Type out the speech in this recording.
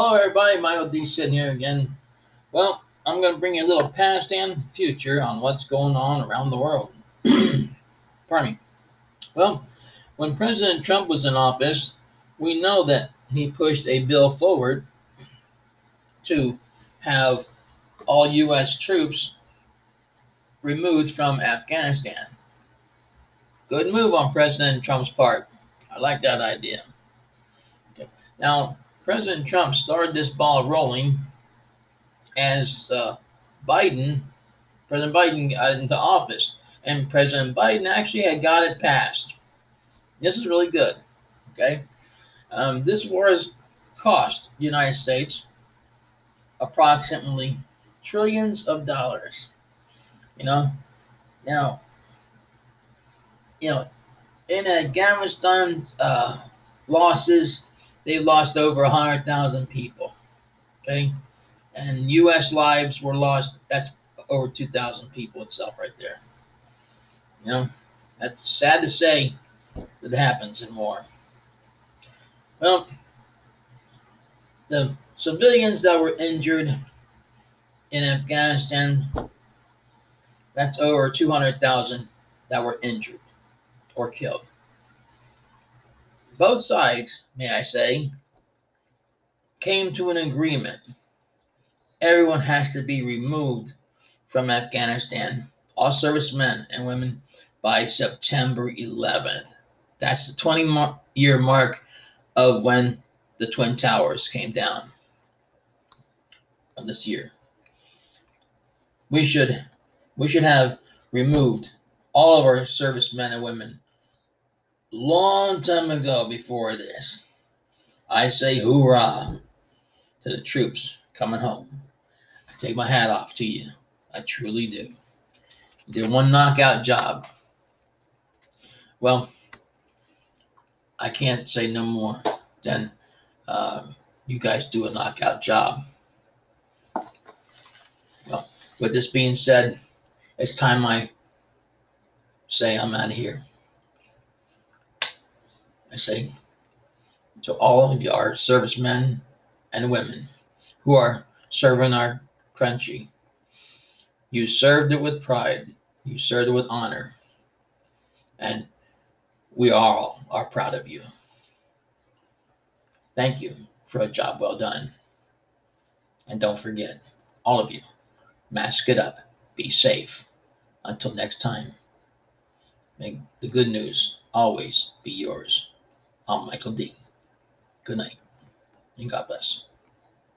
Hello, everybody. Michael D. sitting here again. Well, I'm going to bring you a little past and future on what's going on around the world. Pardon me. Well, when President Trump was in office, we know that he pushed a bill forward to have all U.S. troops removed from Afghanistan. Good move on President Trump's part. I like that idea. Okay. Now, President Trump started this ball rolling as uh, Biden, President Biden got into office, and President Biden actually had got it passed. This is really good. Okay, um, this war has cost the United States approximately trillions of dollars. You know, now, you know, in Afghanistan, uh, losses they lost over 100,000 people. Okay. And U.S. lives were lost. That's over 2,000 people itself, right there. You know, that's sad to say that happens in war. Well, the civilians that were injured in Afghanistan, that's over 200,000 that were injured or killed both sides, may I say, came to an agreement. Everyone has to be removed from Afghanistan, all servicemen and women, by September 11th. That's the 20 year mark of when the Twin Towers came down of this year. We should we should have removed all of our servicemen and women long time ago before this. I say hoorah to the troops coming home. I take my hat off to you. I truly do. You did one knockout job. Well, I can't say no more than uh, you guys do a knockout job. Well, with this being said, it's time I say I'm out of here. Say to all of our servicemen and women who are serving our country, you served it with pride, you served it with honor, and we all are proud of you. Thank you for a job well done. And don't forget, all of you, mask it up, be safe. Until next time, may the good news always be yours. I'm Michael D. Good night and God bless.